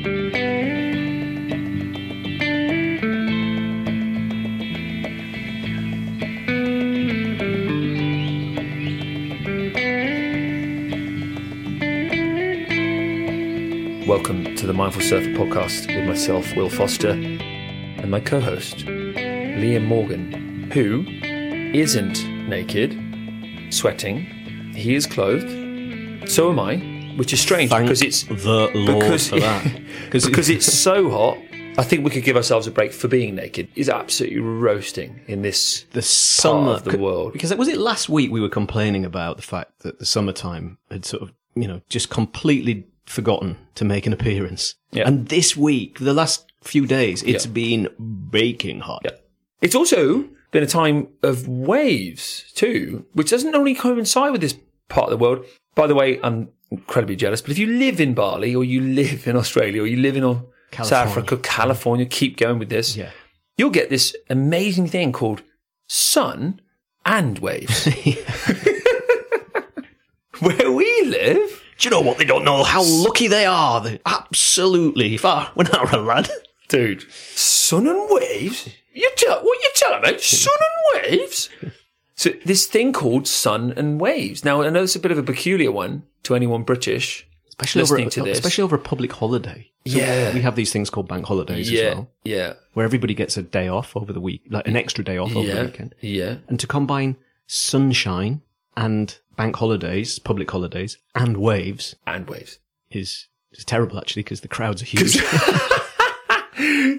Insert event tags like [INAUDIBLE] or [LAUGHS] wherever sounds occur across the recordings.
Welcome to the Mindful Surfer podcast with myself, Will Foster, and my co host, Liam Morgan, who isn't naked, sweating. He is clothed. So am I, which is strange Thank because it's the Lord because, for that. [LAUGHS] because it's so hot. I think we could give ourselves a break for being naked. It's absolutely roasting in this the summer of the world. Because was it last week we were complaining about the fact that the summertime had sort of you know just completely forgotten to make an appearance. Yeah. And this week, the last few days, it's Yeah. been baking hot. Yeah. It's also been a time of waves too, which doesn't only coincide with this part of the world. By the way, I'm incredibly jealous, but if you live in Bali or you live in Australia or you live in uh, South Africa, California, keep going with this. Yeah. You'll get this amazing thing called sun and waves. [LAUGHS] [LAUGHS] Where we live, Do you know what? They don't know how lucky they are. They absolutely. If I, when I were a lad, dude, sun and waves. You tell what you telling me? Sun and waves. So this thing called sun and waves. Now I know it's a bit of a peculiar one to anyone British especially listening over, to this. especially over a public holiday. So Yeah. we have these things called bank holidays yeah, as well, yeah, where everybody gets a day off over the week, like an extra day off over the yeah, weekend. yeah. and to combine sunshine and bank holidays, public holidays, and waves And waves. is, is terrible actually because the crowds are [LAUGHS] huge. [LAUGHS]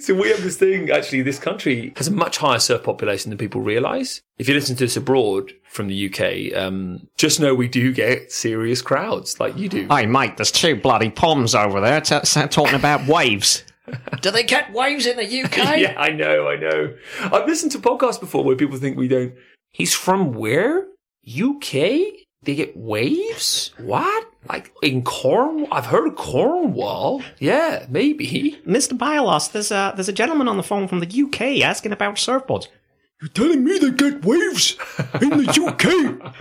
So we have this thing. Actually, this country has a much higher surf population than people realise. If you listen to us abroad from the UK, um, just know we do get serious crowds like you do. hey mate, there's two bloody palms over there t- t- talking about waves. Do they get waves in the UK? [LAUGHS] yeah, I know, I know. I've listened to podcasts before where people think we don't. He's from where? UK? They get waves? What? Like in Cornwall? I've heard of Cornwall. Yeah, maybe. Mr. Biolos, there's a there's a gentleman on the phone from the UK asking about surfboards. You're telling me they get waves in the UK?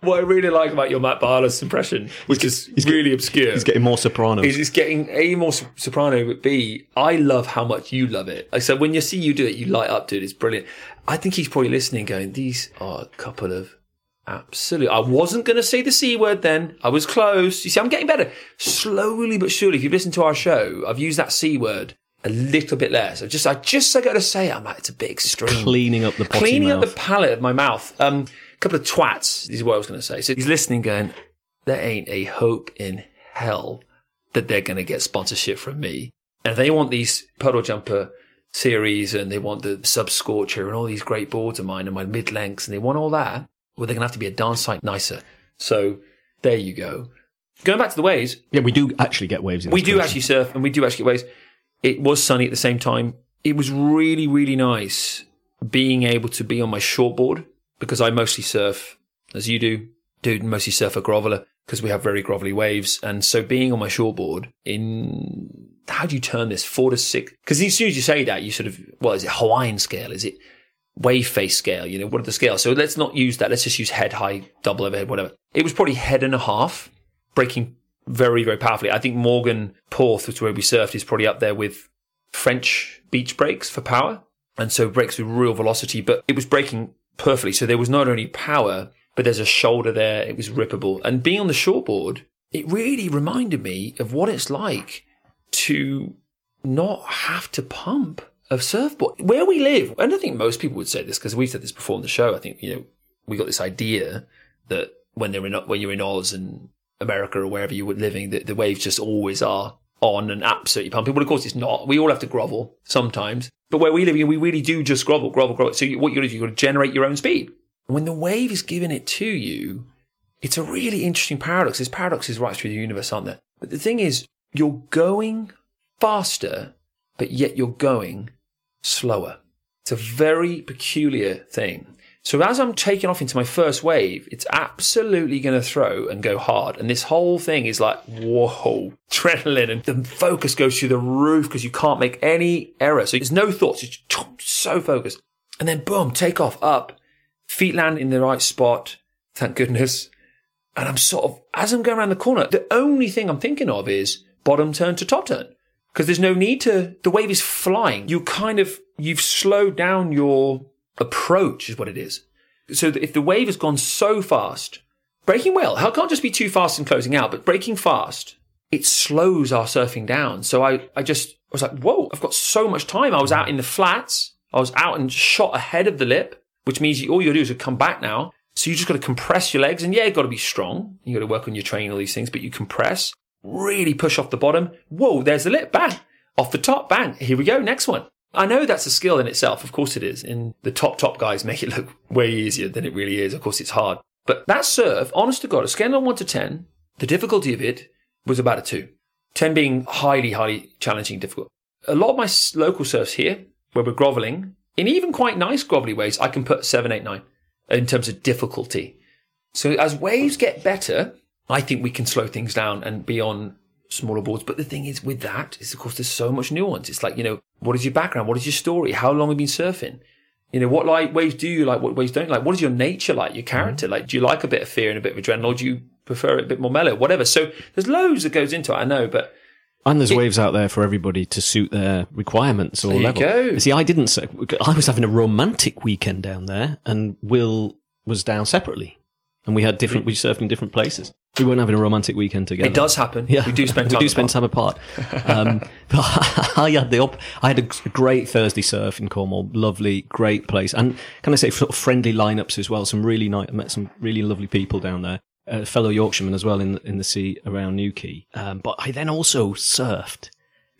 what I really like about your Matt Biolos impression, which is really obscure, He's getting more soprano. is it's getting A, more soprano, but B, I love how much you love it. Like, so when you see you do it, you light up dude. It's brilliant. I think he's probably listening going, these are a couple of absolute. I wasn't going to say the C word then. I was close. You see, I'm getting better. Slowly but surely, if you've listened to our show, I've used that C word a little bit less. I just, I just, I got to say. I'm like, it's a bit extreme cleaning up the cleaning mouth. up the palate of my mouth. Um, a couple of twats is what I was going to say. So he's listening, going, "There ain't a hope in hell that they're going to get sponsorship from me." And they want these puddle jumper series, and they want the sub scorcher, and all these great boards of mine, and my mid lengths, and they want all that, well, they're going to have to be a darn sight nicer. So there you go. Going back to the waves, yeah, we do actually get waves. In we do country. actually surf and we do actually get waves. It was sunny at the same time. It was really, really nice being able to be on my shortboard because I mostly surf as you do, dude, mostly surf a groveler because we have very grovelly waves. And so being on my shortboard in, how do you turn this? Four to six? Because as soon as you say that, you sort of, well, is it Hawaiian scale? Is it wave face scale? You know, what are the scales? So let's not use that. Let's just use head high, double overhead, whatever. It was probably head and a half breaking very, very powerfully. I think Mawgan Porth, which is where we surfed, is probably up there with French beach breaks for power. And so breaks with real velocity, but it was breaking perfectly. So there was not only power, but there's a shoulder there. It was rippable. And being on the shortboard, it really reminded me of what it's like to not have to pump a surfboard. Where we live, and I think most people would say this because we've said this before on the show. I think, you know, we got this idea that when they're in, when you're in Oz and America or wherever you were living, that the waves just always are on and absolutely pumping. But of course, it's not. We all have to grovel sometimes. But where we live, we really do just grovel, grovel, grovel. So what you got to do, is you got to generate your own speed. When the wave is giving it to you, it's a really interesting paradox. There's paradoxes right through the universe, aren't there? But the thing is, you're going faster, but yet you're going slower. It's a very peculiar thing. So as I'm taking off into my first wave, it's absolutely going to throw and go hard. And this whole thing is like, whoa, [LAUGHS] adrenaline. And the focus goes through the roof because you can't make any error. So there's no thoughts. It's [TSK] so focused. And then boom, take off up. Feet land in the right spot. Thank goodness. And I'm sort of, as I'm going around the corner, the only thing I'm thinking of is bottom turn to top turn. Because there's no need to, the wave is flying. You kind of, you've slowed down your approach is what it is. So if the wave has gone so fast, breaking well, it can't just be too fast and closing out, but breaking fast, it slows our surfing down. So I, I just I was like, whoa, I've got so much time. I was out in the flats. I was out and shot ahead of the lip, which means you, all you do is come back now. So you just got to compress your legs and yeah, you've got to be strong. You got to work on your training, all these things, but you compress, really push off the bottom. Whoa, there's the lip. Bang. Off the top. Bang. Here we go. Next one. I know that's a skill in itself. Of course it is. And the top, top guys make it [LAUGHS] look way easier than it really is. Of course it's hard. But that serve, honest to God, a scale on one to 10, the difficulty of it was about a two. 10 being highly, highly challenging, difficult. A lot of my local surfs here, where we're groveling, in even quite nice grovelly ways, I can put seven, eight, nine in terms of difficulty. So as waves get better, I think we can slow things down and be on smaller boards. But the thing is with that is, of course, there's so much nuance. It's like, you know, what is your background? What is your story? How long have you been surfing? You know, what like waves do you like? What waves don't you like? What is your nature like? Your mm-hmm. character? Like, do you like a bit of fear and a bit of adrenaline or do you prefer it a bit more mellow? Whatever. So there's loads that goes into it. I know, but and there's it, waves out there for everybody to suit their requirements or there level. You go. See, I didn't. Say, I was having a romantic weekend down there, and Will was down separately, and we had different. Mm-hmm. We surfed in different places. We weren't having a romantic weekend together. It does happen. Yeah, we do spend. [LAUGHS] we do spend time apart. um, [LAUGHS] but I had the op- I had a great Thursday surf in Cornwall. Lovely, great place, and can I say sort of friendly lineups as well. Some really nice. I met some really lovely people down there a fellow Yorkshireman as well in the, in the sea around Newquay. Um, but I then also surfed.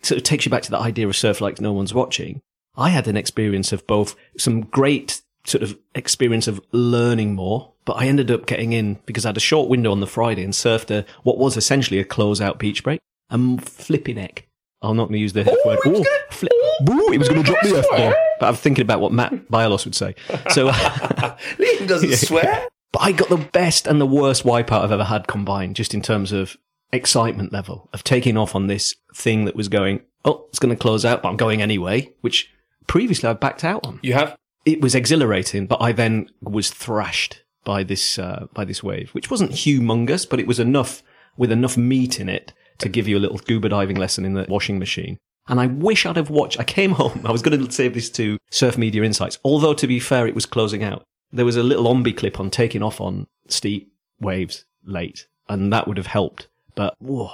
So it takes you back to that idea of surf like no one's watching. I had an experience of both some great sort of experience of learning more, but I ended up getting in because I had a short window on the Friday and surfed a, what was essentially a closeout beach break. I'm flipping heck. I'm not going to use the F word. Ooh, flip. Ooh, he was going to drop the F bomb. But I'm thinking about what Matt [LAUGHS] Biolos would say. So [LAUGHS] Liam doesn't swear. But I got the best and the worst wipeout I've ever had combined, just in terms of excitement level of taking off on this thing that was going, oh, it's going to close out, but I'm going anyway, which previously I backed out on. You have? It was exhilarating, but I then was thrashed by this, uh, by this wave, which wasn't humongous, but it was enough with enough meat in it to give you a little scuba diving lesson in the washing machine. And I wish I'd have watched. I came [LAUGHS] home. I was going to save this to Surf Media Insights. Although to be fair, it was closing out there was a little ombi clip on taking off on steep waves late, and that would have helped. But whoa,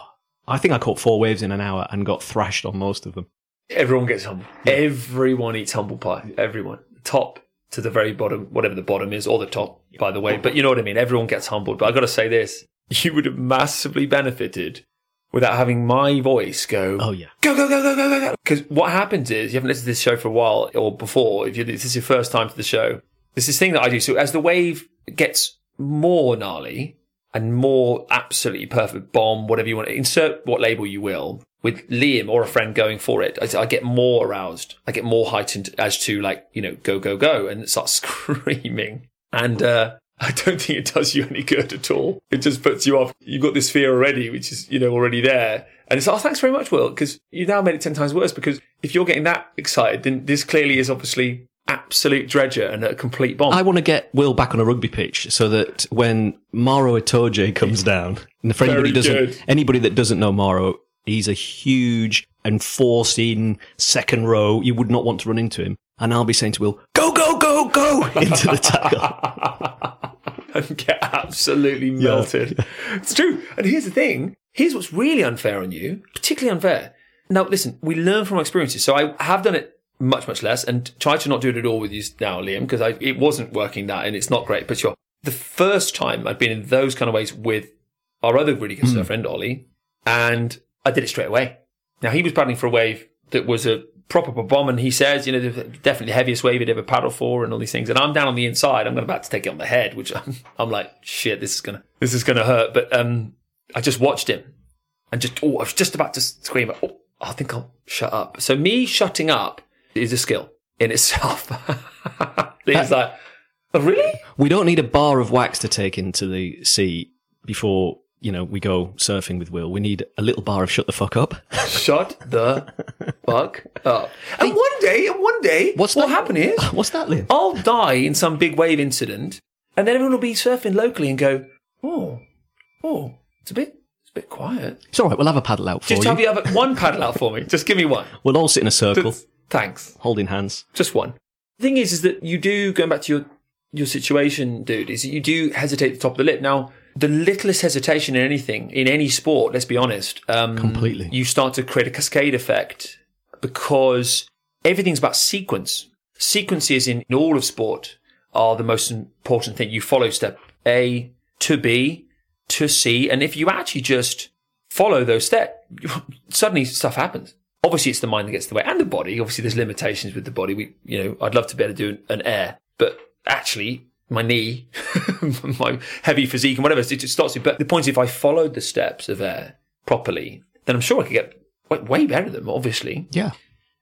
I think I caught four waves in an hour and got thrashed on most of them. Everyone gets humble. Everyone eats humble pie. Everyone. Top to the very bottom, whatever the bottom is, or the top, by the way. But you know what I mean? Everyone gets humbled. But I got to say this [LAUGHS] you would have massively benefited without having my voice go, oh yeah, go, go, go, go, go, go, go. Because what happens is you haven't listened to this show for a while or before, if you, this is your first time to the show, there's this thing that I do. So as the wave gets more gnarly and more absolutely perfect bomb, whatever you want, to insert what label you will, with Liam or a friend going for it, I, I, get more aroused. I get more heightened as to like, you know, go, go, go and start [LAUGHS] screaming. And, uh, I don't think it does you any good at all. It just puts you off. You've got this fear already, which is, you know, already there. And it's, oh, thanks very much, Will, because you now made it 10 times worse because if you're getting that excited, then this clearly is obviously absolute dredger and a complete bomb. I want to get Will back on a rugby pitch so that when Maro Itoje comes down, and for anybody doesn't, good. anybody that doesn't know Maro, he's a huge enforcing second row. You would not want to run into him. And I'll be saying to Will, go, go, go, go [LAUGHS] into the tackle. [LAUGHS] and get absolutely melted. Yeah. It's true. And here's the thing. Here's what's really unfair on you, particularly unfair. Now, listen, we learn from experiences. So I have done it much, much less and try to not do it at all with you now, Liam, because it wasn't working that and it's not great. But you're the first time I'd been in those kind of ways with our other really good mm. friend, Ollie, and I did it straight away. Now he was paddling for a wave that was a proper bomb and he says, you know, definitely the heaviest wave he'd ever paddled for and all these things. And I'm down on the inside. I'm about to take it on the head, which [LAUGHS] I'm, I'm like, shit, this is to, this is to hurt. But, um, I just watched him and just, oh, I was just about to scream, oh, I think I'll shut up. So me shutting up is a skill in [LAUGHS] itself. [LAUGHS] it's like, oh, really? We don't need a bar of wax to take into the sea before you know we go surfing with Will. We need a little bar of shut the fuck up. shut the fuck up. And one day, and one day, what's what happen is, [LAUGHS] what's that, Liam? I'll die in some big wave incident, and then everyone will be surfing locally and go, oh, oh, it's a bit, it's a bit quiet. It's all right. We'll have a paddle out for Just you. have you have one paddle out for me. Just give me one. [LAUGHS] We'll all sit in a circle, Just- Thanks. holding hands. Just one. The thing is, is that you do going back to your your situation, dude. Is that you do hesitate at the top of the lip. Now, the littlest hesitation in anything in any sport, let's be honest, um, Completely. you start to create a cascade effect because everything's about sequence. Sequences in, in all of sport are the most important thing. You follow step A to B to C, and if you actually just follow those steps, suddenly stuff happens. Obviously, it's the mind that gets in the way, and the body. Obviously, there's limitations with the body. We, you know, I'd love to be able to do an air, but actually, my knee, [LAUGHS] my heavy physique, and whatever, it just starts to. But the point is, if I followed the steps of air properly, then I'm sure I could get way, way better than them. Obviously, Yeah.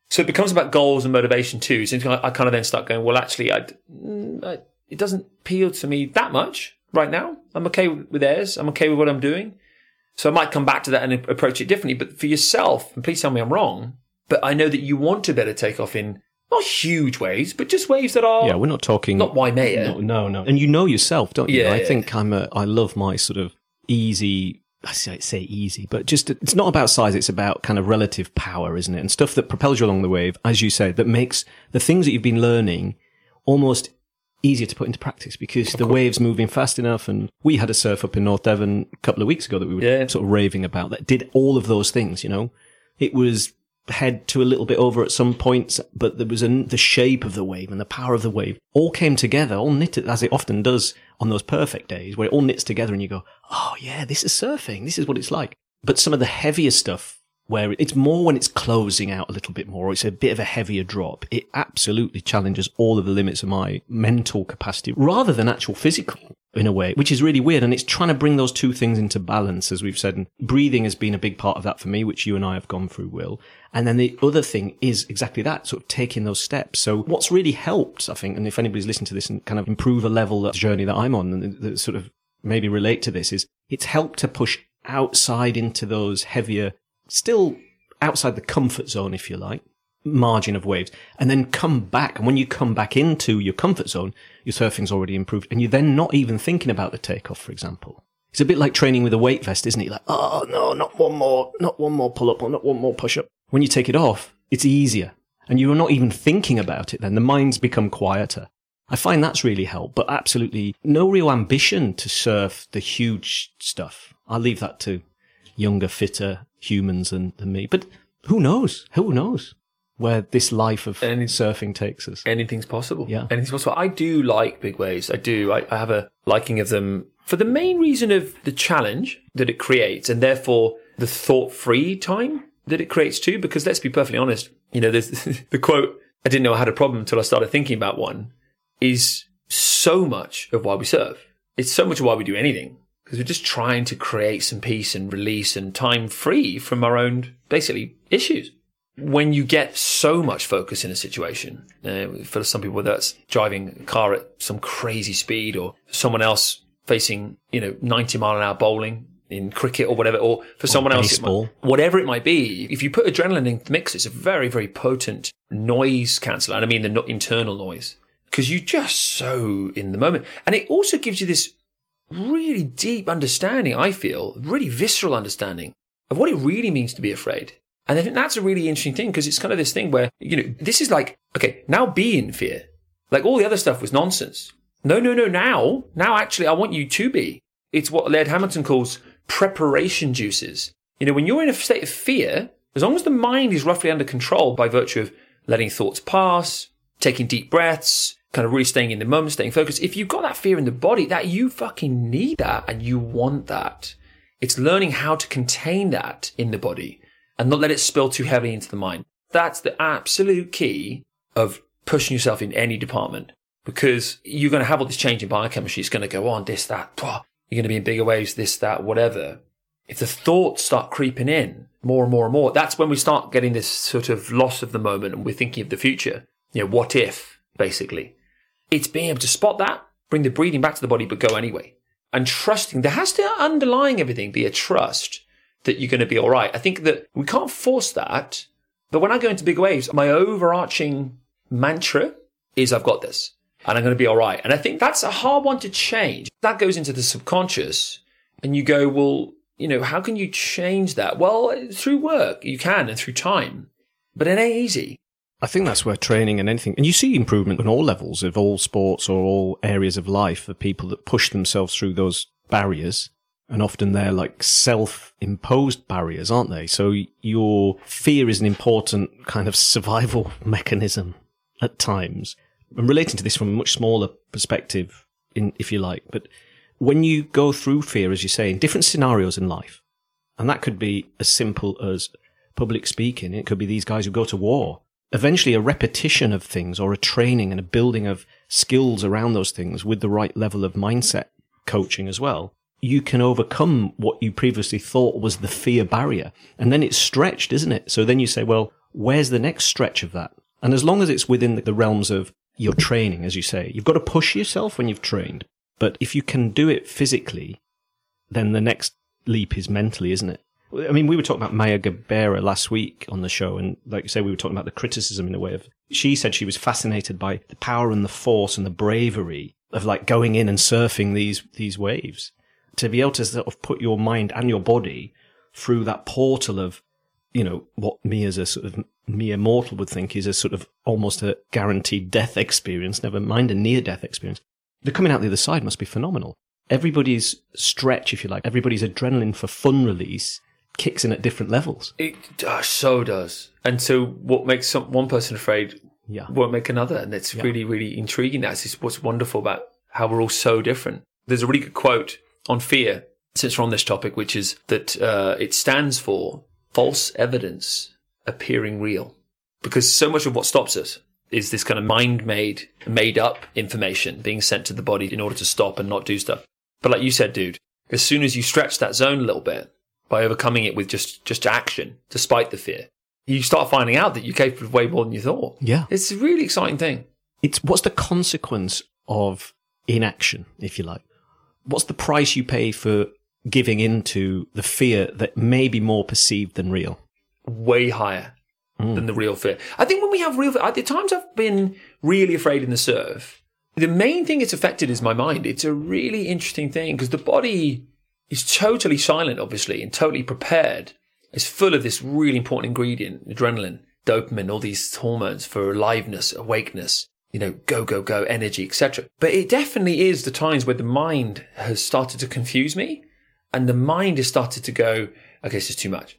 so it becomes about goals and motivation too. So I kind of then start going, well, actually, I, mm, I, it doesn't appeal to me that much right now. I'm okay with, with theirs. I'm okay with what I'm doing. So I might come back to that and approach it differently. But for yourself, and please tell me I'm wrong, but I know that you want to better take off in not huge waves, but just waves that are Yeah, we're not talking. not Waimea. No, no, no. And you know yourself, don't you? Yeah, I yeah. think I'm a. I love my sort of easy. I say, easy, but just it's not about size. It's about kind of relative power, isn't it? And stuff that propels you along the wave, as you say, that makes the things that you've been learning almost easier to put into practice because the wave's moving fast enough. And we had a surf up in North Devon a couple of weeks ago that we were Yeah. sort of raving about that did all of those things. You know, it was head to a little bit over at some points, but there was a, the shape of the wave and the power of the wave all came together, all knitted as it often does on those perfect days where it all knits together and you go, oh yeah, this is surfing. This is what it's like. But some of the heavier stuff where it's more when it's closing out a little bit more, or it's a bit of a heavier drop. It absolutely challenges all of the limits of my mental capacity rather than actual physical in a way, which is really weird. And it's trying to bring those two things into balance, as we've said. And breathing has been a big part of that for me, which you and I have gone through, Will. And then the other thing is exactly that, sort of taking those steps. So what's really helped, I think, and if anybody's listening to this and kind of improve a level, that journey that I'm on and that sort of maybe relate to this is it's helped to push outside into those heavier, still outside the comfort zone, if you like, margin of waves, and then come back. And when you come back into your comfort zone, your surfing's already improved, and you're then not even thinking about the takeoff, for example. It's a bit like training with a weight vest, isn't it? Like, oh no, not one more, not one more pull up, or not one more push up. When you take it off, it's easier, and you're not even thinking about it. Then the mind's become quieter. I find that's really helped, but absolutely no real ambition to surf the huge stuff. I'll leave that to younger, fitter humans than, than me. But who knows? Who knows where this life of Any- surfing takes us? anything's possible. Yeah. Anything's possible. I do like big waves. I do. I, I have a liking of them for the main reason of the challenge that it creates and therefore the thought free time that it creates too. Because let's be perfectly honest, you know, there's [LAUGHS] the quote, I didn't know I had a problem until I started thinking about one is so much of why we surf. It's so much of why we do anything because we're just trying to create some peace and release and time free from our own basically issues. When you get so much focus in a situation, uh, for some people whether that's driving a car at some crazy speed, or someone else facing you know ninety mile an hour bowling in cricket or whatever, or for someone else, it might- whatever it might be, if you put adrenaline in the mix, it's a very very potent noise canceller, and I mean the internal noise because you're just so in the moment, and it also gives you this really deep understanding. I feel really visceral understanding of what it really means to be afraid. And I think that's a really interesting thing because it's kind of this thing where, you know, this is like, okay, now be in fear. Like all the other stuff was nonsense. No, no, no, now, now actually I want you to be. It's what Laird Hamilton calls preparation juices. You know, when you're in a state of fear, as long as the mind is roughly under control by virtue of letting thoughts pass, taking deep breaths, kind of really staying in the moment, staying focused, if you've got that fear in the body, that you fucking need that and you want that. It's learning how to contain that in the body and not let it spill too heavily into the mind. That's the absolute key of pushing yourself in any department because you're going to have all this change in biochemistry. It's going to go on, this, that, blah. You're going to be in bigger waves, this, that, whatever. If the thoughts start creeping in more and more and more, that's when we start getting this sort of loss of the moment and we're thinking of the future. You know, what if, basically? It's being able to spot that, bring the breathing back to the body, but go anyway. And trusting, there has to underlying everything be a trust that you're going to be all right. I think that we can't force that. But when I go into big waves, my overarching mantra is I've got this and I'm going to be all right. And I think that's a hard one to change. That goes into the subconscious and you go, well, you know, how can you change that? Well, through work, you can, and through time, but it ain't easy. I think that's where training and anything, and you see improvement on all levels of all sports or all areas of life for people that push themselves through those barriers. And often they're like self imposed barriers, aren't they? So your fear is an important kind of survival [LAUGHS] mechanism at times. I'm relating to this from a much smaller perspective, in, if you like, but when you go through fear, as you say, in different scenarios in life, and that could be as simple as public speaking, it could be these guys who go to war. Eventually, a repetition of things or a training and a building of skills around those things with the right level of mindset coaching as well, you can overcome what you previously thought was the fear barrier. And then it's stretched, isn't it? So then you say, well, where's the next stretch of that? And as long as it's within the realms of your training, as you say, you've got to push yourself when you've trained. But if you can do it physically, then the next leap is mentally, isn't it? I mean, we were talking about Maya Gabeira last week on the show, and like you say, we were talking about the criticism in a way of. She said she was fascinated by the power and the force and the bravery of like going in and surfing these these waves. To be able to sort of put your mind and your body through that portal of, you know, what me as a sort of mere mortal would think is a sort of almost a guaranteed death experience, never mind a near death experience the coming out the other side must be phenomenal. Everybody's stretch, if you like, everybody's adrenaline for fun release kicks in at different levels. It uh, so does. And so what makes some, one person afraid Yeah. won't make another. And it's Yeah. really, really intriguing. That's just what's wonderful about how we're all so different. There's a really good quote on fear, since we're on this topic, which is that uh, it stands for false evidence appearing real. Because so much of what stops us is this kind of mind made, made up information being sent to the body in order to stop and not do stuff. But like you said, dude, as soon as you stretch that zone a little bit by overcoming it with just, just action, despite the fear, you start finding out that you're capable of way more than you thought. Yeah. It's a really exciting thing. It's what's the consequence of inaction, if you like? What's the price you pay for giving into the fear that may be more perceived than real? Way higher hmm. than the real fear. I think when we have real at the times I've been really afraid in the surf, the main thing it's affected is my mind. It's a really interesting thing because the body is totally silent, obviously, and totally prepared. It's full of this really important ingredient, adrenaline, dopamine, all these hormones for aliveness, awakeness, you know, go, go, go, energy, etc. But it definitely is the times where the mind has started to confuse me and the mind has started to go, okay, this is too much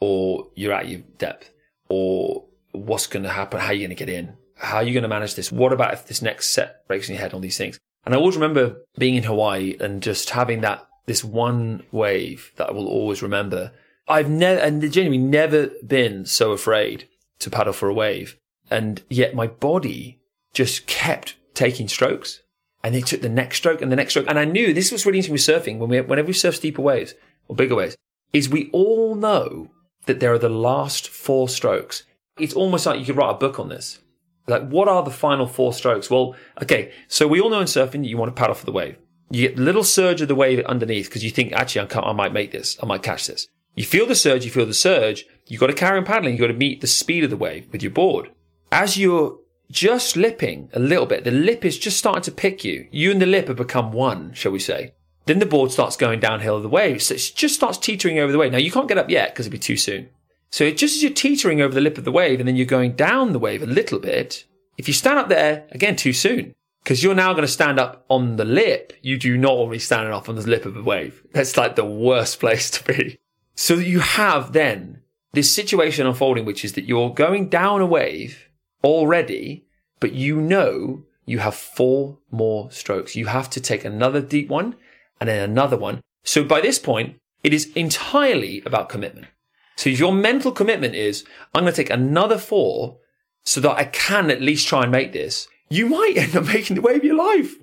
or you're at your depth or what's going to happen? How are you going to get in? How are you going to manage this? What about if this next set breaks in your head on these things? And I always remember being in Hawaii and just having that, this one wave that I will always remember. I've never, and genuinely never been so afraid to paddle for a wave. And yet my body just kept taking strokes and it took the next stroke and the next stroke. And I knew this was really interesting with surfing when we, whenever we surf steeper waves or bigger waves is we all know that there are the last four strokes. It's almost like you could write a book on this. Like, what are the final four strokes? Well, okay, so we all know in surfing that you want to paddle for the wave. You get the little surge of the wave underneath because you think, actually, I, I might make this. I might catch this. You feel the surge, you feel the surge. You've got to carry on paddling. You've got to meet the speed of the wave with your board. As you're just lipping a little bit, the lip is just starting to pick you. You and the lip have become one, shall we say. Then the board starts going downhill of the wave. So it just starts teetering over the wave. Now you can't get up yet because it'd be too soon. So it just as you're teetering over the lip of the wave and then you're going down the wave a little bit, if you stand up there, again, too soon. Because you're now going to stand up on the lip. You do not want to be standing up on the lip of a wave. That's like the worst [LAUGHS] place to be. So you have then this situation unfolding, which is that you're going down a wave already, but you know you have four more strokes. You have to take another deep one and then another one. So by this point, it is entirely about commitment. So your mental commitment is, I'm going to take another four so that I can at least try and make this. You might end up making the wave of your life.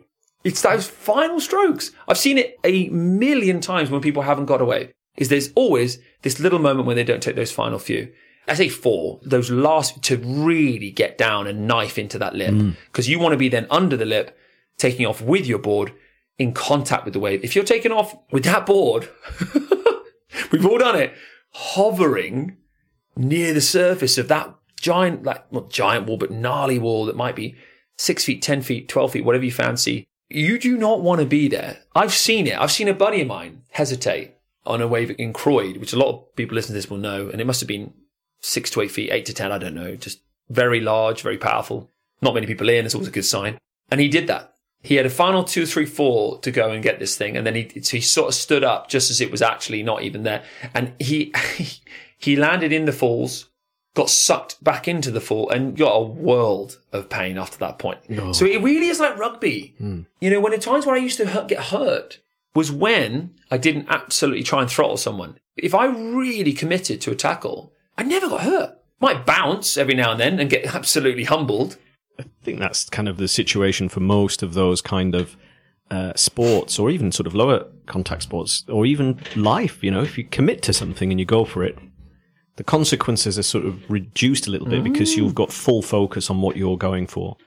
It's those final strokes. I've seen it a million times when people haven't got away. Is there's always this little moment when they don't take those final few. I say four, those last to really get down and knife into that lip. Mm. Because you want to be then under the lip, taking off with your board in contact with the wave. If you're taking off with that board, [LAUGHS] we've all done it, hovering near the surface of that giant, like not giant wall, but gnarly wall that might be six feet, 10 feet, 12 feet, whatever you fancy. You do not want to be there. I've seen it. I've seen a buddy of mine hesitate on a wave in Croyde, which a lot of people listening to this will know, and it must have been six to eight feet, eight to ten, I don't know, just very large, very powerful. Not many people in, it's always a good sign. And he did that. He had a final two, three, four to go and get this thing, and then he so he sort of stood up just as it was actually not even there, and he [LAUGHS] he landed in the falls, got sucked back into the fall, and got a world of pain after that point. Oh. So it really is like rugby. You know, when the times where I used to hurt, get hurt was when I didn't absolutely try and throttle someone. If I really committed to a tackle, I never got hurt. Might bounce every now and then and get absolutely humbled. I think that's kind of the situation for most of those kind of uh, sports, or even sort of lower contact sports, or even life. You know, if you commit to something and you go for it, the consequences are sort of reduced a little bit because you've got full focus on what you're going for.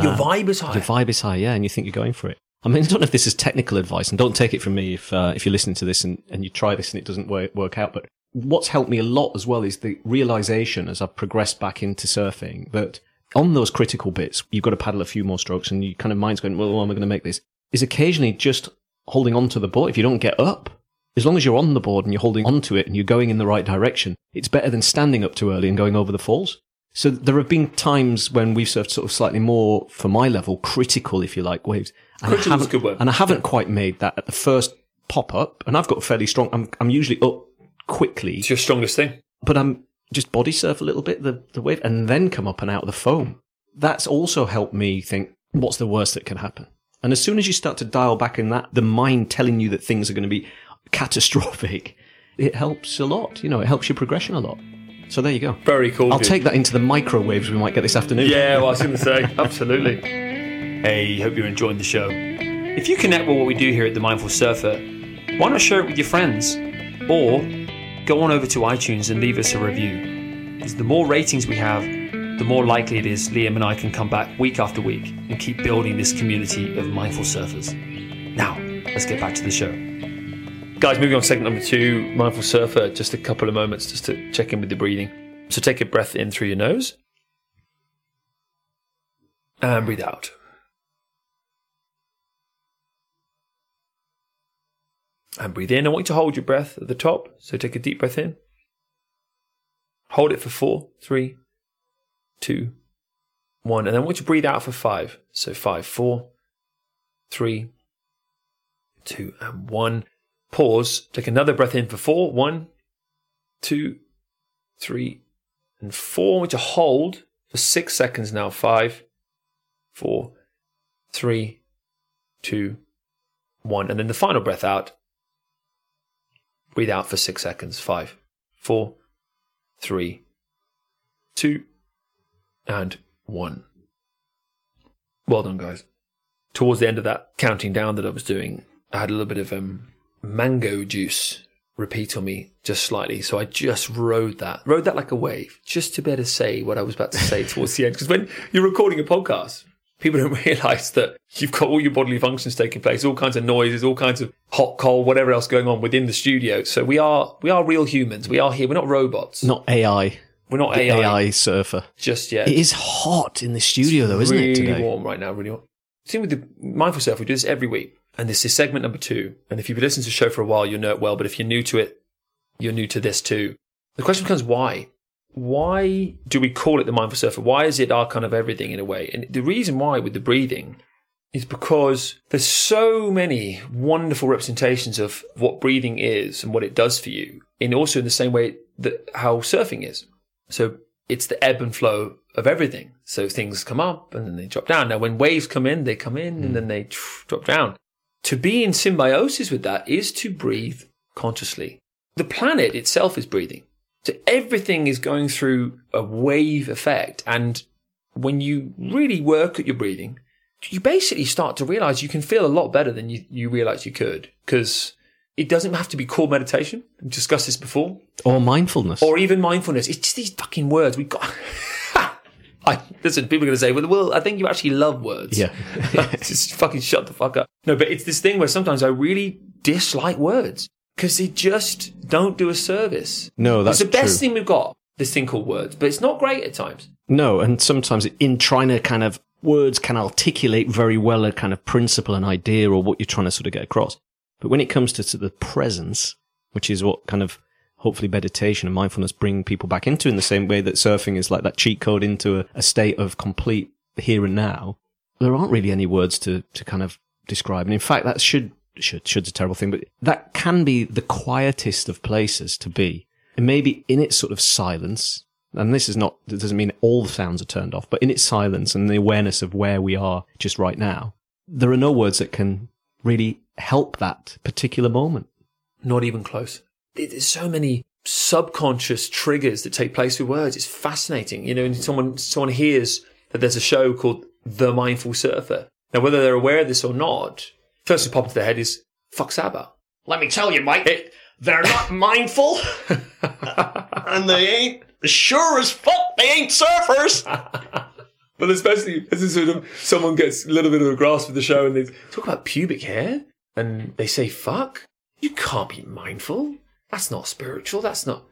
Your vibe is high. The vibe is high, yeah, and you think you're going for it. I mean, [LAUGHS] I don't know if this is technical advice, and don't take it from me if uh, if you're listening to this and, and you try this and it doesn't work, work out. But what's helped me a lot as well is the realization as I've progressed back into surfing that on those critical bits, you've got to paddle a few more strokes, and your kind of mind's going, well, how am I going to make this? Is occasionally just holding on to the board. If you don't get up, as long as you're on the board and you're holding onto it and you're going in the right direction, it's better than standing up too early and going over the falls. So there have been times when we've surfed sort of slightly more, for my level, critical, if you like, waves. And Critical I is a haven't, good word. And I haven't quite made that at the first pop up. And I've got fairly strong, I'm, I'm usually up quickly, It's your strongest thing. but I'm just body surf a little bit, the, the wave, and then come up and out of the foam. That's also helped me think, what's the worst that can happen? And as soon as you start to dial back in that, the mind telling you that things are going to be catastrophic, [LAUGHS] it helps a lot. You know, it helps your progression a lot. So there you go. Very cool. I'll dude. take that into the microwaves we might get this afternoon. Yeah, well, I was going to say, [LAUGHS] absolutely. Hey, hope you're enjoying the show. If you connect with what we do here at The Mindful Surfer, why not share it with your friends? Or go on over to iTunes and leave us a review. Because the more ratings we have, the more likely it is Liam and I can come back week after week and keep building this community of mindful surfers. Now, let's get back to the show. Guys, moving on to segment number two, Mindful Surfer, just a couple of moments just to check in with the breathing. So take a breath in through your nose and breathe out. And breathe in. I want you to hold your breath at the top. So take a deep breath in. Hold it for four, three, two, one. And then I want you to breathe out for five. So five, four, three, two, and one. Pause. Take another breath in for four. One, two, three, and four. I want to hold for six seconds now. Five, four, three, two, one. And then the final breath out. Breathe out for six seconds. Five, four, three, two, and one. Well done, guys. Towards the end of that counting down that I was doing, I had a little bit of um, mango juice repeat on me just slightly. So I just rode that, rode that like a wave, just to better say what I was about to say towards the end. Because when you're recording a podcast, people don't [LAUGHS] realize that you've got all your bodily functions taking place, all kinds of noises, all kinds of hot, cold, whatever else going on within the studio. So we are, we are real humans. We are here. We're not robots. Not AI. We're not AI, AI surfer. just yet. It is hot in the studio, though, isn't really it, today? warm right now, really warm. Same with the mindful surf. we do this every week. And this is segment number two. And if you've listened to the show for a while, you'll know it well. But if you're new to it, you're new to this too. The question becomes why? Why do we call it the mindful surfer? Why is it our kind of everything in a way? And the reason why with the breathing is because there's so many wonderful representations of what breathing is and what it does for you. And also in the same way that how surfing is. So it's the ebb and flow of everything. So things come up and then they drop down. Now, when waves come in, they come in and hmm. then they drop down. To be in symbiosis with that is to breathe consciously. The planet itself is breathing. So everything is going through a wave effect. And when you really work at your breathing, you basically start to realize you can feel a lot better than you, you realize you could because it doesn't have to be core meditation. We've discussed this before Or mindfulness. or even mindfulness. It's just these fucking words. We got. [LAUGHS] I listen. People are going to say, "Well, I think you actually love words." Yeah. [LAUGHS] just fucking shut the fuck up. No, but it's this thing where sometimes I really dislike words because they just don't do a service. no, that's it's the best true. thing we've got. This thing called words, but it's not great at times. No, and sometimes in trying to kind of words can articulate very well a kind of principle, an idea, or what you're trying to sort of get across. But when it comes to, to the presence, which is what kind of hopefully meditation and mindfulness bring people back into in the same way that surfing is like that cheat code into a, a state of complete here and now. There aren't really any words to, to kind of describe. And in fact, that should, should, should's a terrible thing, but that can be the quietest of places to be. And maybe in its sort of silence, and this is not, it doesn't mean all the sounds are turned off, but in its silence and the awareness of where we are just right now, there are no words that can really help that particular moment. Not even close. There's so many subconscious triggers that take place with words. It's fascinating. You know, and someone, someone hears that there's a show called The Mindful Surfer. Now, whether they're aware of this or not, first thing pops into their head is, fuck Saba. Let me tell you, Mike, it, they're not [LAUGHS] mindful. and they ain't sure as fuck they ain't surfers. [LAUGHS] but especially as sort of someone gets a little bit of a grasp of the show and they talk about pubic hair and they say fuck. You can't be mindful. That's not spiritual. That's not.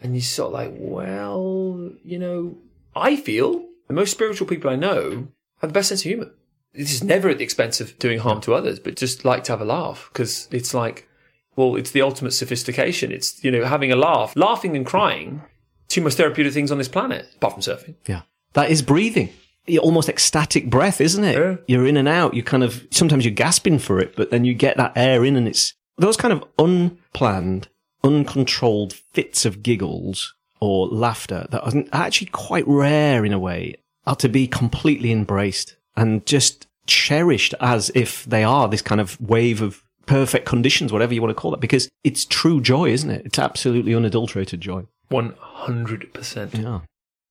And you're sort of like, well, you know, I feel the most spiritual people I know have the best sense of humor. This is never at the expense of doing harm to others, but just like to have a laugh because it's like, well, it's the ultimate sophistication. It's, you know, having a laugh, laughing and crying, two most therapeutic things on this planet, apart from surfing. Yeah. That is breathing. You're Almost ecstatic breath, isn't it? Yeah. You're in and out. You kind of, sometimes you're gasping for it, but then you get that air in and it's those kind of unplanned, uncontrolled fits of giggles or laughter that are actually quite rare in a way are to be completely embraced and just cherished as if they are this kind of wave of perfect conditions, whatever you want to call it, because it's true joy, isn't it? It's absolutely unadulterated joy. 100%. Yeah.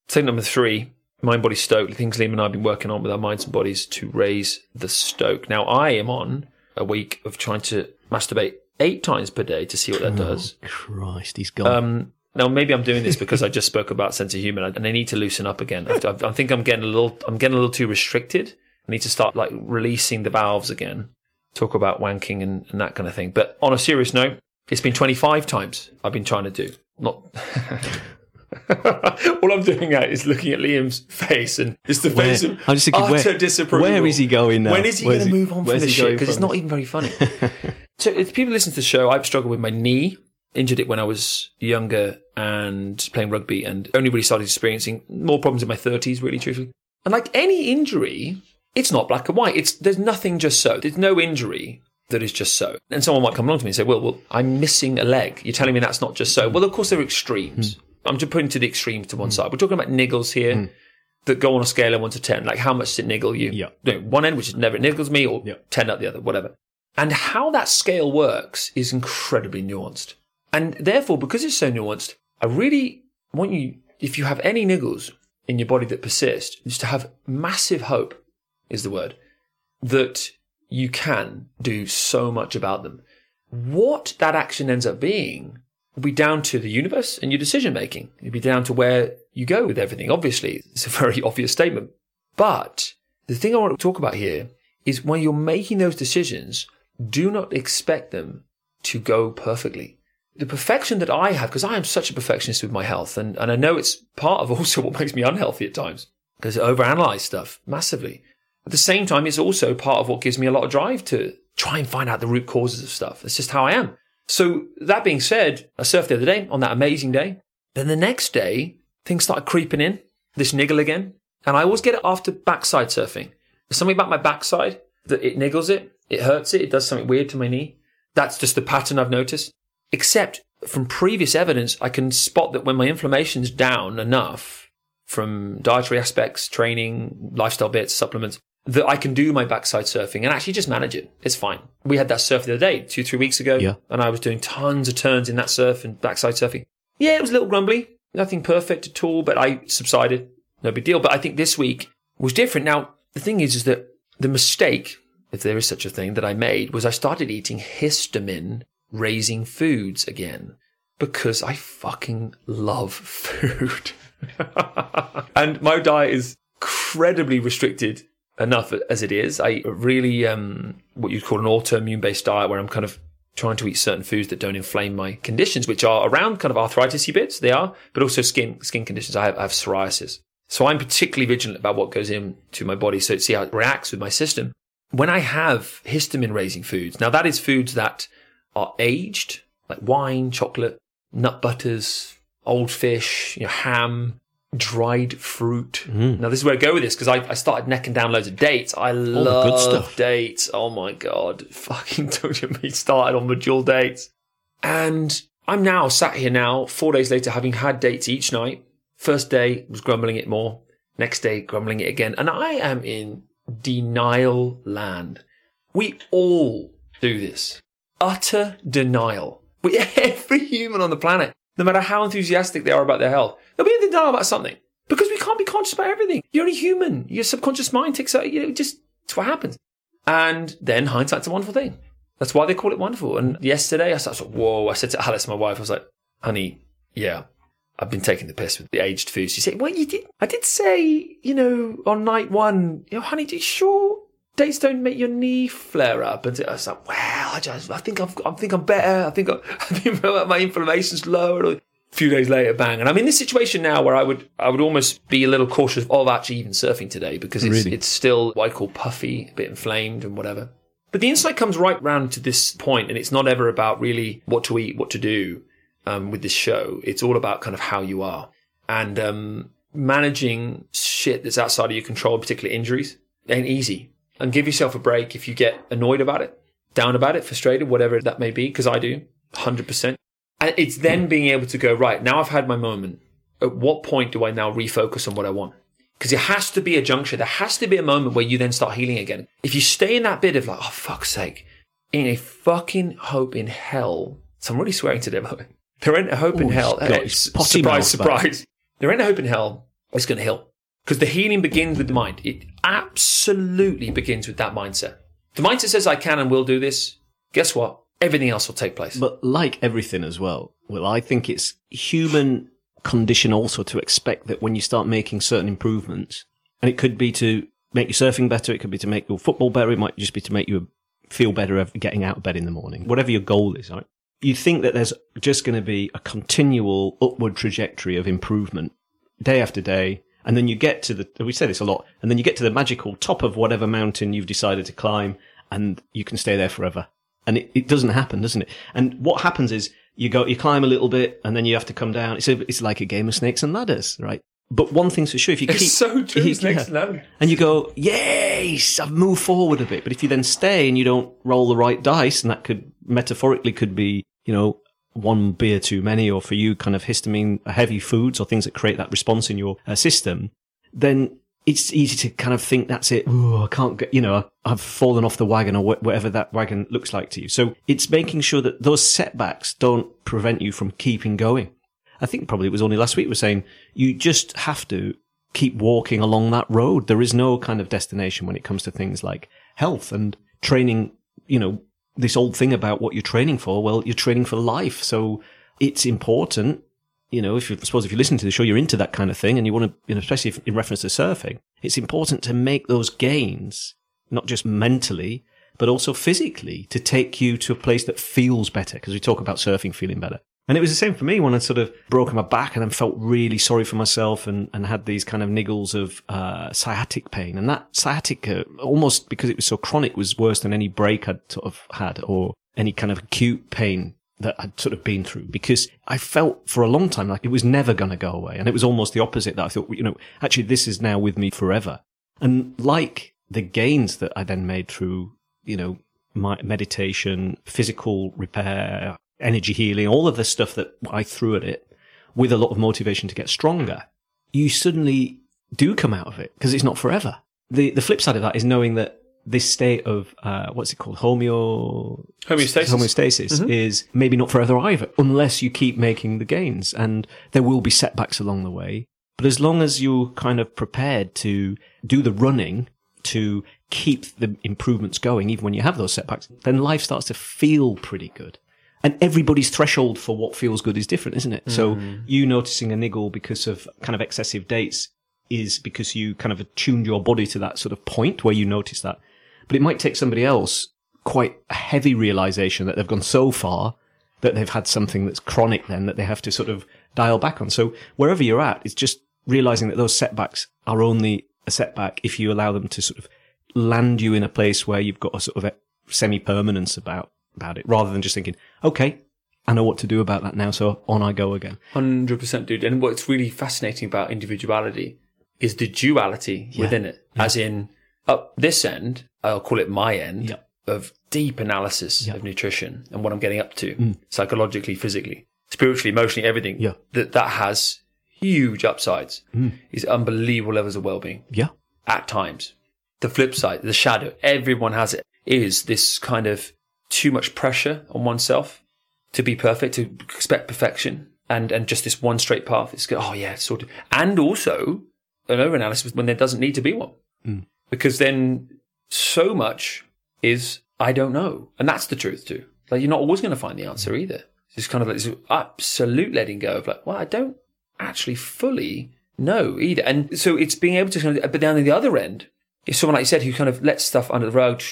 Thing number three, mind body stoke, the things Liam and I have been working on with our minds and bodies to raise the stoke. Now, I am on a week of trying to masturbate eight times per day to see what that does. Christ, he's gone. Um, now maybe I'm doing this because I just spoke about sense of humor and I need to loosen up again. I, I think I'm getting a little, I'm getting a little too restricted. I need to start like releasing the valves again. Talk about wanking and, and that kind of thing. But on a serious note, it's been 25 times I've been trying to do. Not. [LAUGHS] [LAUGHS] All I'm doing now is looking at Liam's face, and it's the face Where- of I'm just thinking, utter where- disapproval. where is he going now? When is he going to move on from this shit? Because it's not even very funny. [LAUGHS] so, if people listen to the show, I've struggled with my knee. Injured it when I was younger and playing rugby, and only really started experiencing more problems in my 30s, really, truthfully. And like any injury, it's not black and white. It's there's nothing just so. There's no injury that is just so. And someone might come along to me and say, "Well, well, I'm missing a leg. You're telling me that's not just so." Well, of course there are extremes. Hmm. I'm just putting to the extremes to one hmm. side. We're talking about niggles here hmm. that go on a scale of one to ten. Like how much does it niggle you? Yeah. You know, one end, which is never niggles me, or Yeah. ten at the other, whatever. And how that scale works is incredibly nuanced. And therefore, because it's so nuanced, I really want you, if you have any niggles in your body that persist, just to have massive hope, is the word, that you can do so much about them. What that action ends up being will be down to the universe and your decision making. It'll be down to where you go with everything. Obviously, it's a [LAUGHS] very obvious statement. But the thing I want to talk about here is when you're making those decisions, do not expect them to go perfectly. The perfection that I have, because I am such a perfectionist with my health, and, and I know it's part of [LAUGHS] also what makes me unhealthy at times, because I overanalyze stuff massively. At the same time, it's also part of what gives me a lot of drive to try and find out the root causes of stuff. It's just how I am. So that being said, I surfed the other day on that amazing day. Then the next day, things started creeping in, this niggle again. And I always get it after backside surfing. There's something about my backside that it niggles it, it hurts it, it does something weird to my knee. That's just the pattern I've noticed. Except from previous evidence, I can spot that when my inflammation's down enough from dietary aspects, training, lifestyle bits, supplements, that I can do my backside surfing and actually just manage it. It's fine. We had that surf the other day, two, three weeks ago, Yeah. and I was doing tons of turns in that surf and backside surfing. Yeah, it was a little grumbly, nothing perfect at all, but I subsided. No big deal. But I think this week was different. Now, the thing is, is that the mistake, if there is such a thing, that I made was I started eating histamine raising foods again because I fucking love [LAUGHS] food. [LAUGHS] and my diet is incredibly restricted enough as it is. I really, um, what you'd call an autoimmune based diet where I'm kind of trying to eat certain foods that don't inflame my conditions, which are around kind of arthritis bits. They are, but also skin, skin conditions. I have, I have psoriasis. So I'm particularly vigilant about what goes into my body. So see how it reacts with my system. When I have histamine raising foods, now that is foods that are aged like wine, chocolate, nut butters, old fish, you know, ham, dried fruit. Mm. Now this is where I go with this because I, I started necking down loads of dates. I good love stuff. dates. Oh my god, [LAUGHS] fucking don't get me started on medjool dates. And I'm now sat here now, four days later, having had dates each night. First day was grumbling it more. Next day, grumbling it again. And I am in denial land. We all do this. Utter denial. We, [LAUGHS] every human on the planet, no matter how enthusiastic they are about their health, they'll be in denial about something. Because we can't be conscious about everything. You're only human. Your subconscious mind takes out, you know, just, it's what happens. And then hindsight's a wonderful thing. That's why they call it wonderful. And yesterday I started, whoa, I said to Alice, my wife, I was like, honey, yeah, I've been taking the piss with the aged food. She said, well, you did, I did say, you know, on night one, you know, honey, do you sure dates don't make your knee flare up? And I was like, well, I just, I think I've, I think I'm better. I think, I, [LAUGHS] I think my inflammation's lower. A few days later, bang. And I'm in this situation now where I would, I would almost be a little cautious of actually even surfing today because it's, Really? it's still what I call puffy, a bit inflamed and whatever. But the insight comes right round to this point, and it's not ever about really what to eat, what to do um, with this show. It's all about kind of how you are and um, managing shit that's outside of your control, particularly injuries, ain't easy. And give yourself a break if you get annoyed about it, down about it, frustrated, whatever that may be, because I do, hundred percent. And it's then being able to go right now. I've had my moment. At what point do I now refocus on what I want? Because it has to be a juncture. There has to be a moment where you then start healing again. If you stay in that bit of like, oh fuck's sake, in a fucking hope in hell. So I'm really swearing today. by the way. There ain't a hope in Oh, hell. he's got his s- potty surprise, back. surprise. There ain't a hope in hell. It's going to heal because the healing begins with the mind. It absolutely begins with that mindset. The mindset says, "I can and will do this." Guess what? Everything else will take place. But like everything as well, well, I think it's human condition also to expect that when you start making certain improvements, and it could be to make your surfing better, it could be to make your football better, it might just be to make you feel better getting out of bed in the morning, whatever your goal is, right? You think that there's just going to be a continual upward trajectory of improvement day after day. And then you get to the, we say this a lot, and then you get to the magical top of whatever mountain you've decided to climb and you can stay there forever. And it, it doesn't happen, doesn't it? And what happens is you go, you climb a little bit and then you have to come down. It's a, it's like a game of snakes and ladders, right? But one thing's for sure, if you it's keep, so true. you- next yeah. level. and you go, yes, I've moved forward a bit. But if you then stay and you don't roll the right dice, and that could metaphorically could be, you know, one beer too many, or for you, kind of histamine heavy foods or things that create that response in your uh, system, then it's easy to kind of think that's it. Oh, I can't get, you know, I've fallen off the wagon or wh- whatever that wagon looks like to you. So it's making sure that those setbacks don't prevent you from keeping going. I think probably it was only last week we were saying you just have to keep walking along that road. There is no kind of destination when it comes to things like health and training, you know, this old thing about what you're training for. Well, you're training for life. So it's important, you know, if you, suppose if you listen to the show, you're into that kind of thing and you want to, you know, especially if, in reference to surfing, it's important to make those gains, not just mentally, but also physically to take you to a place that feels better. Because we talk about surfing feeling better. And it was the same for me when I sort of broken my back and then felt really sorry for myself and, and had these kind of niggles of uh, sciatic pain. And that sciatica, almost because it was so chronic, was worse than any break I'd sort of had or any kind of acute pain that I'd sort of been through because I felt for a long time like it was never going to go away. And it was almost the opposite that I thought, you know, actually this is now with me forever. And like the gains that I then made through, you know, my meditation, physical repair, energy healing, all of the stuff that I threw at it with a lot of motivation to get stronger, you suddenly do come out of it because it's not forever. The, the flip side of that is knowing that this state of, uh, what's it called? Homeo, Homeostasis. homeostasis is maybe not forever either, unless you keep making the gains. And there will be setbacks along the way. But as long as you're kind of prepared to do the running to keep the improvements going, even when you have those setbacks, then life starts to feel pretty good. And everybody's threshold for what feels good is different, isn't it? So mm. you noticing a niggle because of kind of excessive dates is because you kind of attuned your body to that sort of point where you notice that. But it might take somebody else quite a heavy realization that they've gone so far that they've had something that's chronic then that they have to sort of dial back on. So wherever you're at, it's just realizing that those setbacks are only a setback if you allow them to sort of land you in a place where you've got a sort of semi permanence about, about it rather than just thinking, okay, I know what to do about that now. So on I go again. Hundred percent, dude. And what's really fascinating about individuality is the duality within it. As in, up this end, I'll call it my end Yeah. of deep analysis of nutrition and what I'm getting up to Mm. psychologically, physically, spiritually, emotionally, everything. Yeah. That that has huge upsides. Mm. Is unbelievable levels of well-being Yeah. at times. The flip side, the shadow, everyone has it, is this kind of too much pressure on oneself to be perfect, to expect perfection, and, and just this one straight path. It's oh yeah, sort of, and also an over analysis when there doesn't need to be one. Hmm. Because then so much is, I don't know. And that's the truth too. Like you're not always going to find the answer either. It's kind of like this absolute letting go of like, well, I don't actually fully know either. And so it's being able to kind of, but down on the other end, is someone like you said who kind of lets stuff under the rug,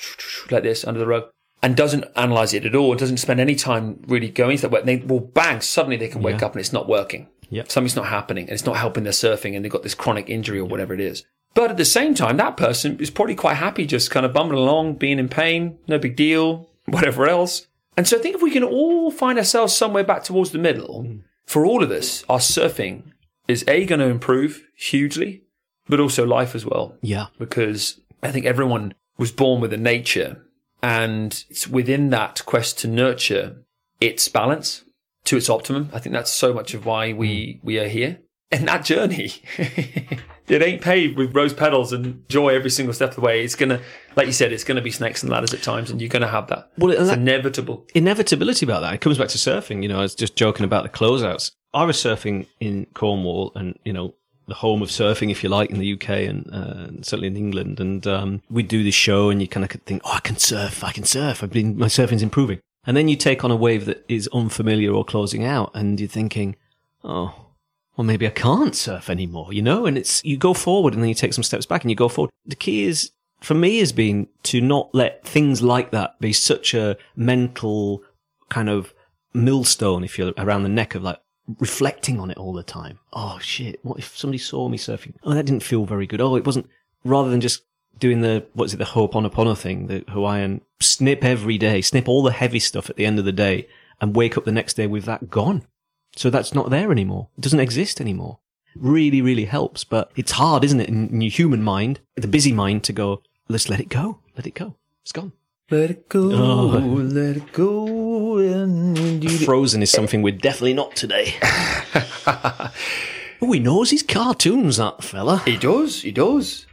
like this, under the rug, and doesn't analyze it at all, doesn't spend any time really going into that. work. And they will bang, suddenly they can wake Yeah. up and it's not working. Yeah. Something's not happening and it's not helping their surfing and they've got this chronic injury or whatever it is. But at the same time, that person is probably quite happy just kind of bumming along, being in pain, no big deal, whatever else. And so I think if we can all find ourselves somewhere back towards the middle, hmm. for all of us, our surfing is A, going to improve hugely, but also life as well Yeah. because I think everyone was born with a nature and it's within that quest to nurture its balance to its optimum. I think that's so much of why we, hmm. we are here. [LAUGHS] And that journey, [LAUGHS] it ain't paved with rose petals and joy every single step of the way. It's going to, like you said, it's going to be snakes and ladders at times and you're going to have that. Well, it's that- inevitable. inevitability about that. It comes back to surfing. You know, I was just joking about the closeouts. I was surfing in Cornwall and, you know, the home of surfing, if you like, in the UK and, uh, and certainly in England. And um, we'd do this show and you kind of think, oh, I can surf, I can surf. I've been, my surfing's improving. And then you take on a wave that is unfamiliar or closing out and you're thinking, oh, well, maybe I can't surf anymore, you know? And it's, you go forward and then you take some steps back and you go forward. The key is, for me, has been to not let things like that be such a mental kind of millstone, if you're around the neck of like reflecting on it all the time. Oh shit. What if somebody saw me surfing? Oh, that didn't feel very good. Oh, it wasn't, rather than just doing the, what is it, the Ho'oponopono thing, the Hawaiian snip every day, snip all the heavy stuff at the end of the day and wake up the next day with that gone. So that's not there anymore. It doesn't exist anymore. Really, really helps. But it's hard, isn't it, in, in your human mind, the busy mind to go, let's let it go. Let it go. It's gone. Oh. Let it go, Oh. let it go. And you Frozen is something we're definitely not today. [LAUGHS] oh, he knows his cartoons, that fella. He does, he does.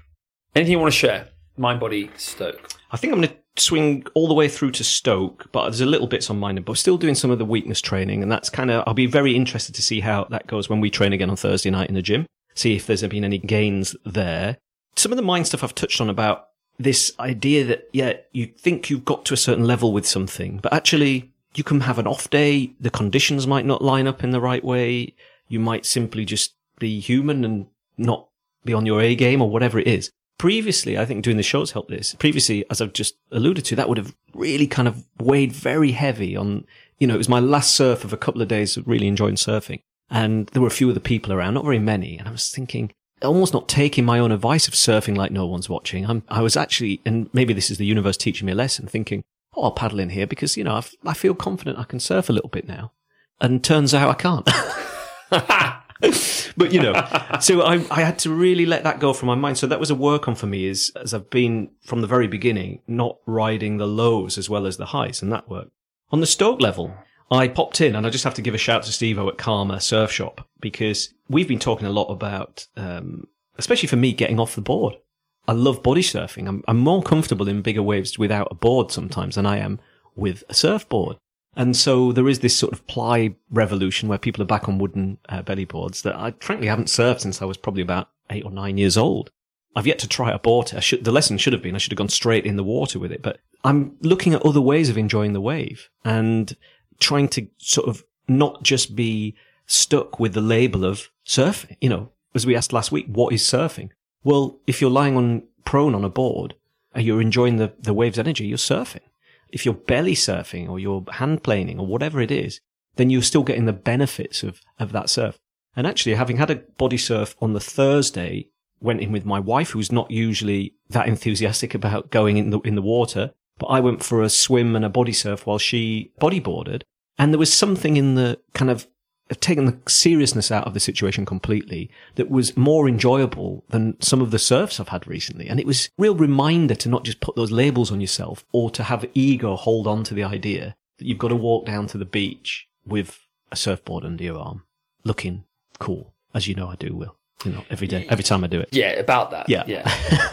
Anything you want to share? Mind, body, stoke. I think I'm going to swing all the way through to Stoke, but there's a little bits on mine, but still doing some of the weakness training, and that's kind of, I'll be very interested to see how that goes when we train again on Thursday night in the gym, see if there's been any gains there. Some of the mind stuff I've touched on about this idea that, yeah, you think you've got to a certain level with something, but actually you can have an off day, the conditions might not line up in the right way, you might simply just be human and not be on your A game or whatever it is. Previously, I think doing the shows helped this. Previously, as I've just alluded to, that would have really kind of weighed very heavy on, you know, it was my last surf of a couple of days of really enjoying surfing. And there were a few other people around, not very many. And I was thinking, almost not taking my own advice of surfing like no one's watching. I'm, I was actually, and maybe this is the universe teaching me a lesson, thinking, oh, I'll paddle in here because, you know, I've, I feel confident I can surf a little bit now. And turns out I can't. [LAUGHS] but you know, so I, I had to really let that go from my mind. So that was a work on for me is as I've been from the very beginning, not riding the lows as well as the highs and that worked. On the Stoke level, I popped in and I just have to give a shout to Steve at Karma Surf Shop because we've been talking a lot about, um, especially for me getting off the board. I love body surfing. I'm, I'm more comfortable in bigger waves without a board sometimes than I am with a surfboard. And so there is this sort of ply revolution where people are back on wooden uh, belly boards that I frankly haven't surfed since I was probably about eight or nine years old. I've yet to try a board. I should, the lesson should have been I should have gone straight in the water with it, but I'm looking at other ways of enjoying the wave and trying to sort of not just be stuck with the label of surfing. You know, as we asked last week, what is surfing? Well, if you're lying on prone on a board and you're enjoying the, the wave's energy, you're surfing. If you're belly surfing or you're hand planing or whatever it is, then you're still getting the benefits of, of that surf. And actually, having had a body surf on the Thursday, went in with my wife, who's not usually that enthusiastic about going in the, in the water, but I went for a swim and a body surf while she bodyboarded. And there was something in the kind of taking the seriousness out of the situation completely that was more enjoyable than some of the surfs I've had recently. And it was a real reminder to not just put those labels on yourself or to have ego hold on to the idea that you've got to walk down to the beach with a surfboard under your arm, looking cool, as you know I do, Will. You know, every day, every time I do it. Yeah, about that. Yeah. Yeah.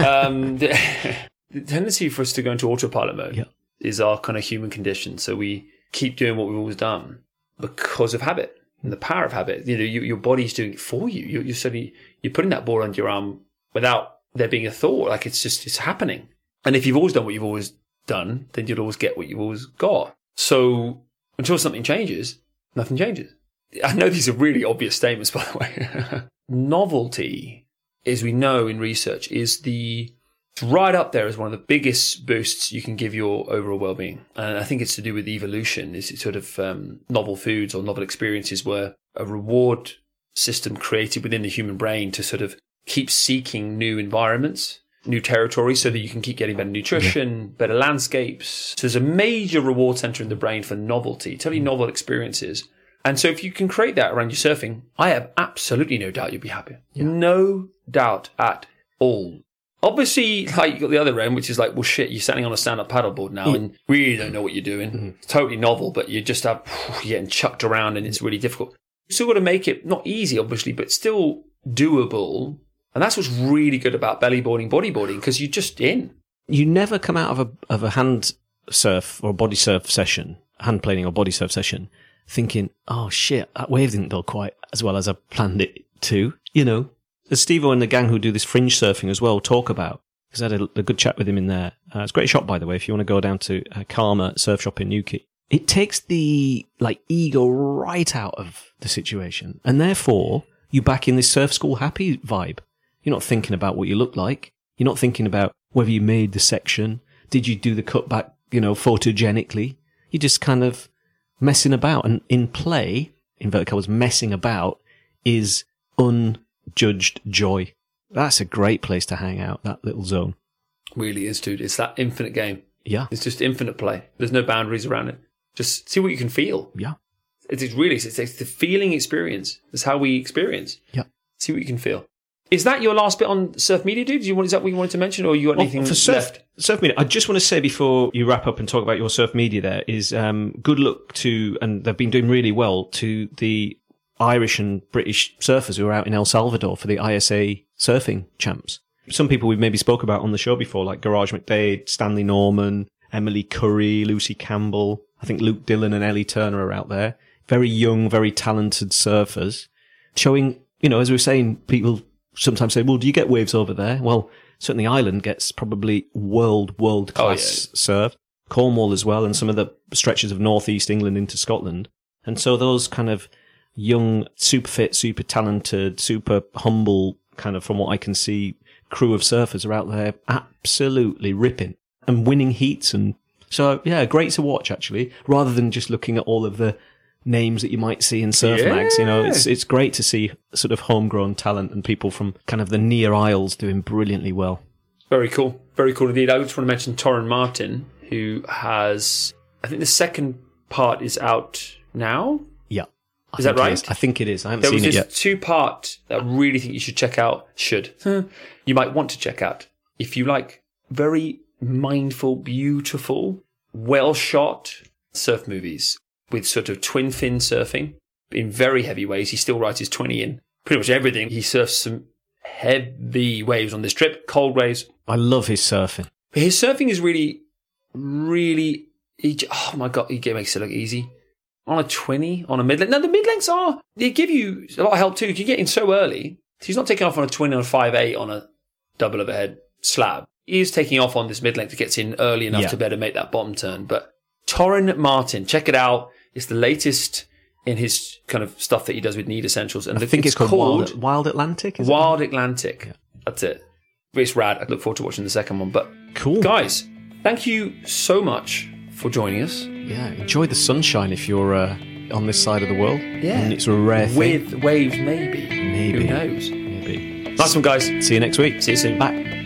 um, [LAUGHS] [LAUGHS] the, tendency for us to go into autopilot mode Yeah. is our kind of human condition. So we keep doing what we've always done because of habit and the power of habit. You know, you, your body's doing it for you. you you're suddenly, you're putting that ball under your arm without there being a thought. Like it's just, it's happening. And if you've always done what you've always done, then you'll always get what you've always got. So until something changes, nothing changes. I know these are really obvious statements, [LAUGHS] by the way. [LAUGHS] Novelty, as we know in research, is the it's right up there as one of the biggest boosts you can give your overall well-being. And I think it's to do with evolution. Is it sort of um, novel foods or novel experiences were a reward system created within the human brain to sort of keep seeking new environments, new territories, so that you can keep getting better nutrition, better landscapes. So there's a major reward center in the brain for novelty, totally novel experiences. And so if you can create that around your surfing, I have absolutely no doubt you'll be happy. No doubt at all. Obviously, like you got the other end, which is like, well, shit, you're standing on a stand-up paddleboard now, hmm. and really don't know what you're doing. Hmm. It's totally novel, but you just have [SIGHS] you're getting chucked around, and it's really difficult. You still got to make it not easy, obviously, but still doable. And that's what's really good about bellyboarding, bodyboarding, because you're just in. You never come out of a of a hand surf or a body surf session, hand planing or body surf session, thinking, "Oh shit, that wave didn't go quite as well as I planned it to." You know, as Steve and the gang who do this fringe surfing as well talk about. Because I had a, a good chat with him in there. Uh, it's a great shop, by the way. If you want to go down to uh, Karma Surf Shop in Newquay, it takes the like ego right out of the situation, and therefore you back in this surf school happy vibe. You're not thinking about what you look like. You're not thinking about whether you made the section. Did you do the cutback, you know, photogenically? You're just kind of messing about. And in play, inverted commas, messing about is unjudged joy. That's a great place to hang out, that little zone. Really is, dude. It's that infinite game. Yeah. It's just infinite play. There's no boundaries around it. Just see what you can feel. Yeah. It is really, it's, it's the feeling experience. It's how we experience. Yeah. See what you can feel. Is that your last bit on surf media, dude? Do you want, is that what you wanted to mention, or you got anything for surf, left? surf media, I just want to say before you wrap up and talk about your surf media, there is um, good luck to, and they've been doing really well to the Irish and British surfers who are out in El Salvador for the ISA surfing champs. Some people we've maybe spoke about on the show before, like Gearoid McDaid, Stanley Norman, Emily Curry, Lucy Campbell. I think Luke Dillon and Ellie Turner are out there. Very young, very talented surfers showing, you know, as we were saying, people sometimes say, well, do you get waves over there? Well, certainly Ireland gets probably world, world oh, class surf. Cornwall as well, and some of the stretches of northeast England into Scotland. And so those kind of young, super fit, super talented, super humble, kind of from what I can see, crew of surfers are out there absolutely ripping and winning heats. And so, yeah, great to watch actually, rather than just looking at all of the names that you might see in surf Yeah. mags. You know, it's, it's great to see sort of homegrown talent and people from kind of the near isles doing brilliantly well. Very cool. Very cool indeed. I just want to mention Torren Martyn, who has, I think the second part is out now. I Is that right? I think it is. I haven't There was seen it yet. two part that I really think you should check out. Should. Hmm. you might want to check out. If you like very mindful, beautiful, well shot surf movies with sort of twin fin surfing in very heavy waves. He still rides his 20 in pretty much everything. He surfs some heavy waves on this trip, cold waves. I love his surfing. His surfing is really, really. He, oh my god, he makes it look easy. On a twenty, on a mid length. Now the mid lengths are they give you a lot of help too. You can get in so early. He's not taking off on a twenty on a five eight on a double overhead slab. He is taking off on this mid length that gets in early enough Yeah. to better make that bottom turn. But Torren Martyn, check it out. It's the latest in his kind of stuff that he does with Need Essentials, and I think it's, called, Wild, Wild Atlantic. Is it? Wild Atlantic. That's it. It's rad. I look forward to watching the second one. But Cool. guys, thank you so much for joining us. Yeah, enjoy the sunshine if you're uh, on this side of the world. Yeah. and it's a rare thing. With waves, maybe. Maybe. Who knows? Maybe. Nice one, guys. See you next week. See you soon. Bye.